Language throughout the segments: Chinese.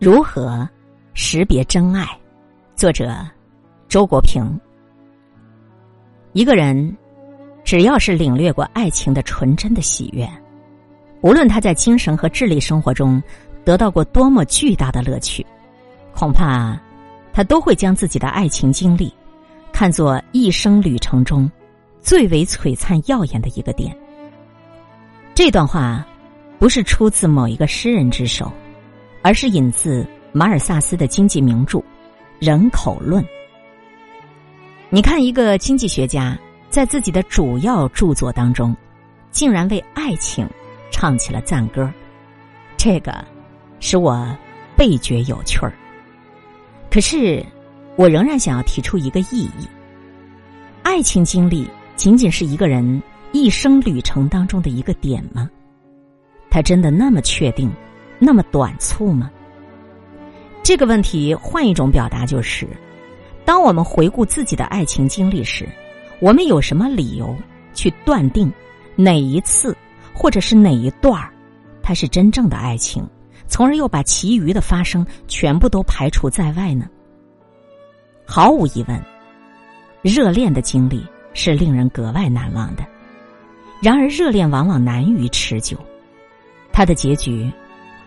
如何识别真爱？作者周国平。一个人只要是领略过爱情的纯真的喜悦，无论他在精神和智力生活中得到过多么巨大的乐趣，恐怕他都会将自己的爱情经历看作一生旅程中最为璀璨耀眼的一个点。这段话不是出自某一个诗人之手。而是引自马尔萨斯的经济名著《人口论》。你看，一个经济学家在自己的主要著作当中，竟然为爱情唱起了赞歌，这个使我倍觉有趣儿。可是，我仍然想要提出一个意义：爱情经历仅仅是一个人一生旅程当中的一个点吗？他真的那么确定？那么短促吗？这个问题换一种表达就是：当我们回顾自己的爱情经历时，我们有什么理由去断定哪一次或者是哪一段儿它是真正的爱情，从而又把其余的发生全部都排除在外呢？毫无疑问，热恋的经历是令人格外难忘的。然而，热恋往往难于持久，它的结局。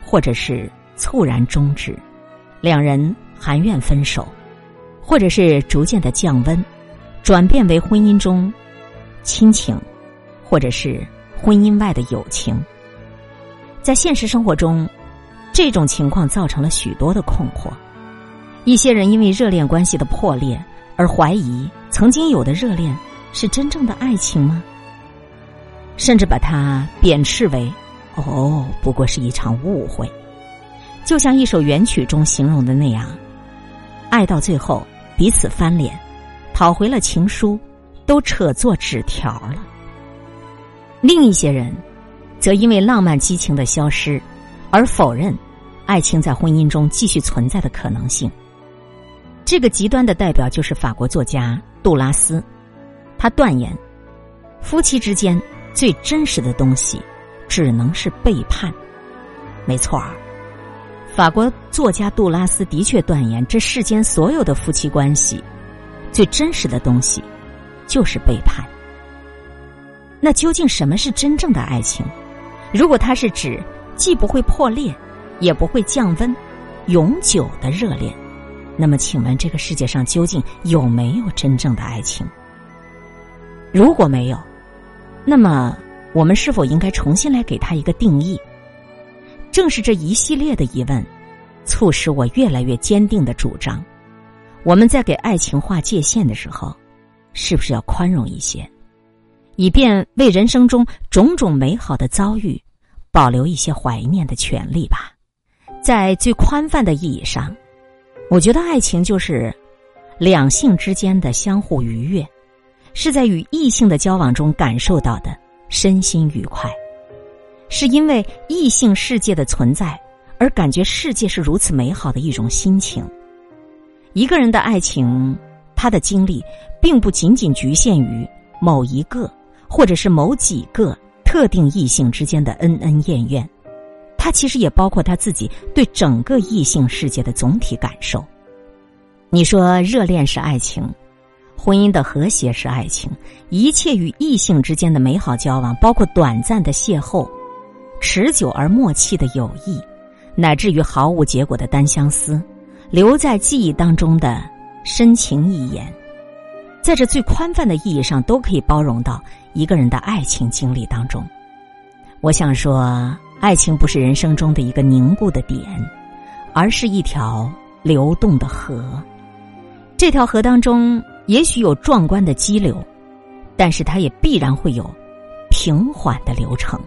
或者是猝然终止，两人含怨分手，或者是逐渐的降温，转变为婚姻中亲情，或者是婚姻外的友情。在现实生活中，这种情况造成了许多的困惑。一些人因为热恋关系的破裂而怀疑曾经有的热恋是真正的爱情吗？甚至把它贬斥为。哦，不过是一场误会，就像一首原曲中形容的那样，爱到最后彼此翻脸，讨回了情书，都扯作纸条了。另一些人，则因为浪漫激情的消失，而否认爱情在婚姻中继续存在的可能性。这个极端的代表就是法国作家杜拉斯，他断言，夫妻之间最真实的东西。只能是背叛，没错儿。法国作家杜拉斯的确断言，这世间所有的夫妻关系，最真实的东西就是背叛。那究竟什么是真正的爱情？如果它是指既不会破裂，也不会降温，永久的热恋，那么请问这个世界上究竟有没有真正的爱情？如果没有，那么。我们是否应该重新来给他一个定义？正是这一系列的疑问，促使我越来越坚定的主张：我们在给爱情划界限的时候，是不是要宽容一些，以便为人生中种种美好的遭遇保留一些怀念的权利吧？在最宽泛的意义上，我觉得爱情就是两性之间的相互愉悦，是在与异性的交往中感受到的。身心愉快，是因为异性世界的存在而感觉世界是如此美好的一种心情。一个人的爱情，他的经历并不仅仅局限于某一个或者是某几个特定异性之间的恩恩怨怨，他其实也包括他自己对整个异性世界的总体感受。你说热恋是爱情？婚姻的和谐是爱情，一切与异性之间的美好交往，包括短暂的邂逅、持久而默契的友谊，乃至于毫无结果的单相思，留在记忆当中的深情一言，在这最宽泛的意义上，都可以包容到一个人的爱情经历当中。我想说，爱情不是人生中的一个凝固的点，而是一条流动的河，这条河当中。也许有壮观的激流，但是它也必然会有平缓的流程。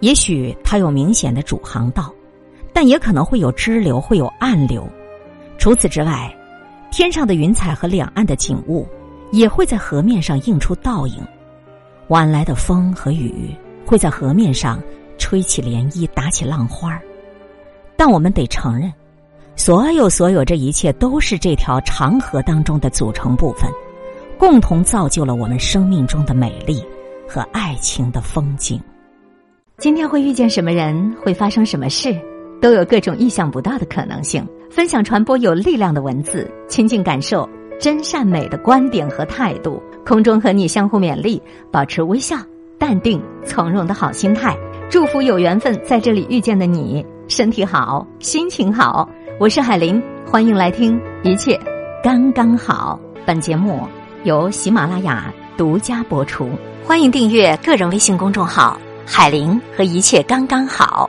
也许它有明显的主航道，但也可能会有支流，会有暗流。除此之外，天上的云彩和两岸的景物也会在河面上映出倒影。晚来的风和雨会在河面上吹起涟漪，打起浪花但我们得承认。所有所有，这一切都是这条长河当中的组成部分，共同造就了我们生命中的美丽和爱情的风景。今天会遇见什么人，会发生什么事？都有各种意想不到的可能性。分享传播有力量的文字，亲近感受真善美的观点和态度。空中和你相互勉励，保持微笑、淡定、从容的好心态。祝福有缘分在这里遇见的你，身体好，心情好。我是海林，欢迎来听一切刚刚好。本节目由喜马拉雅独家播出，欢迎订阅个人微信公众号“海林”和一切刚刚好。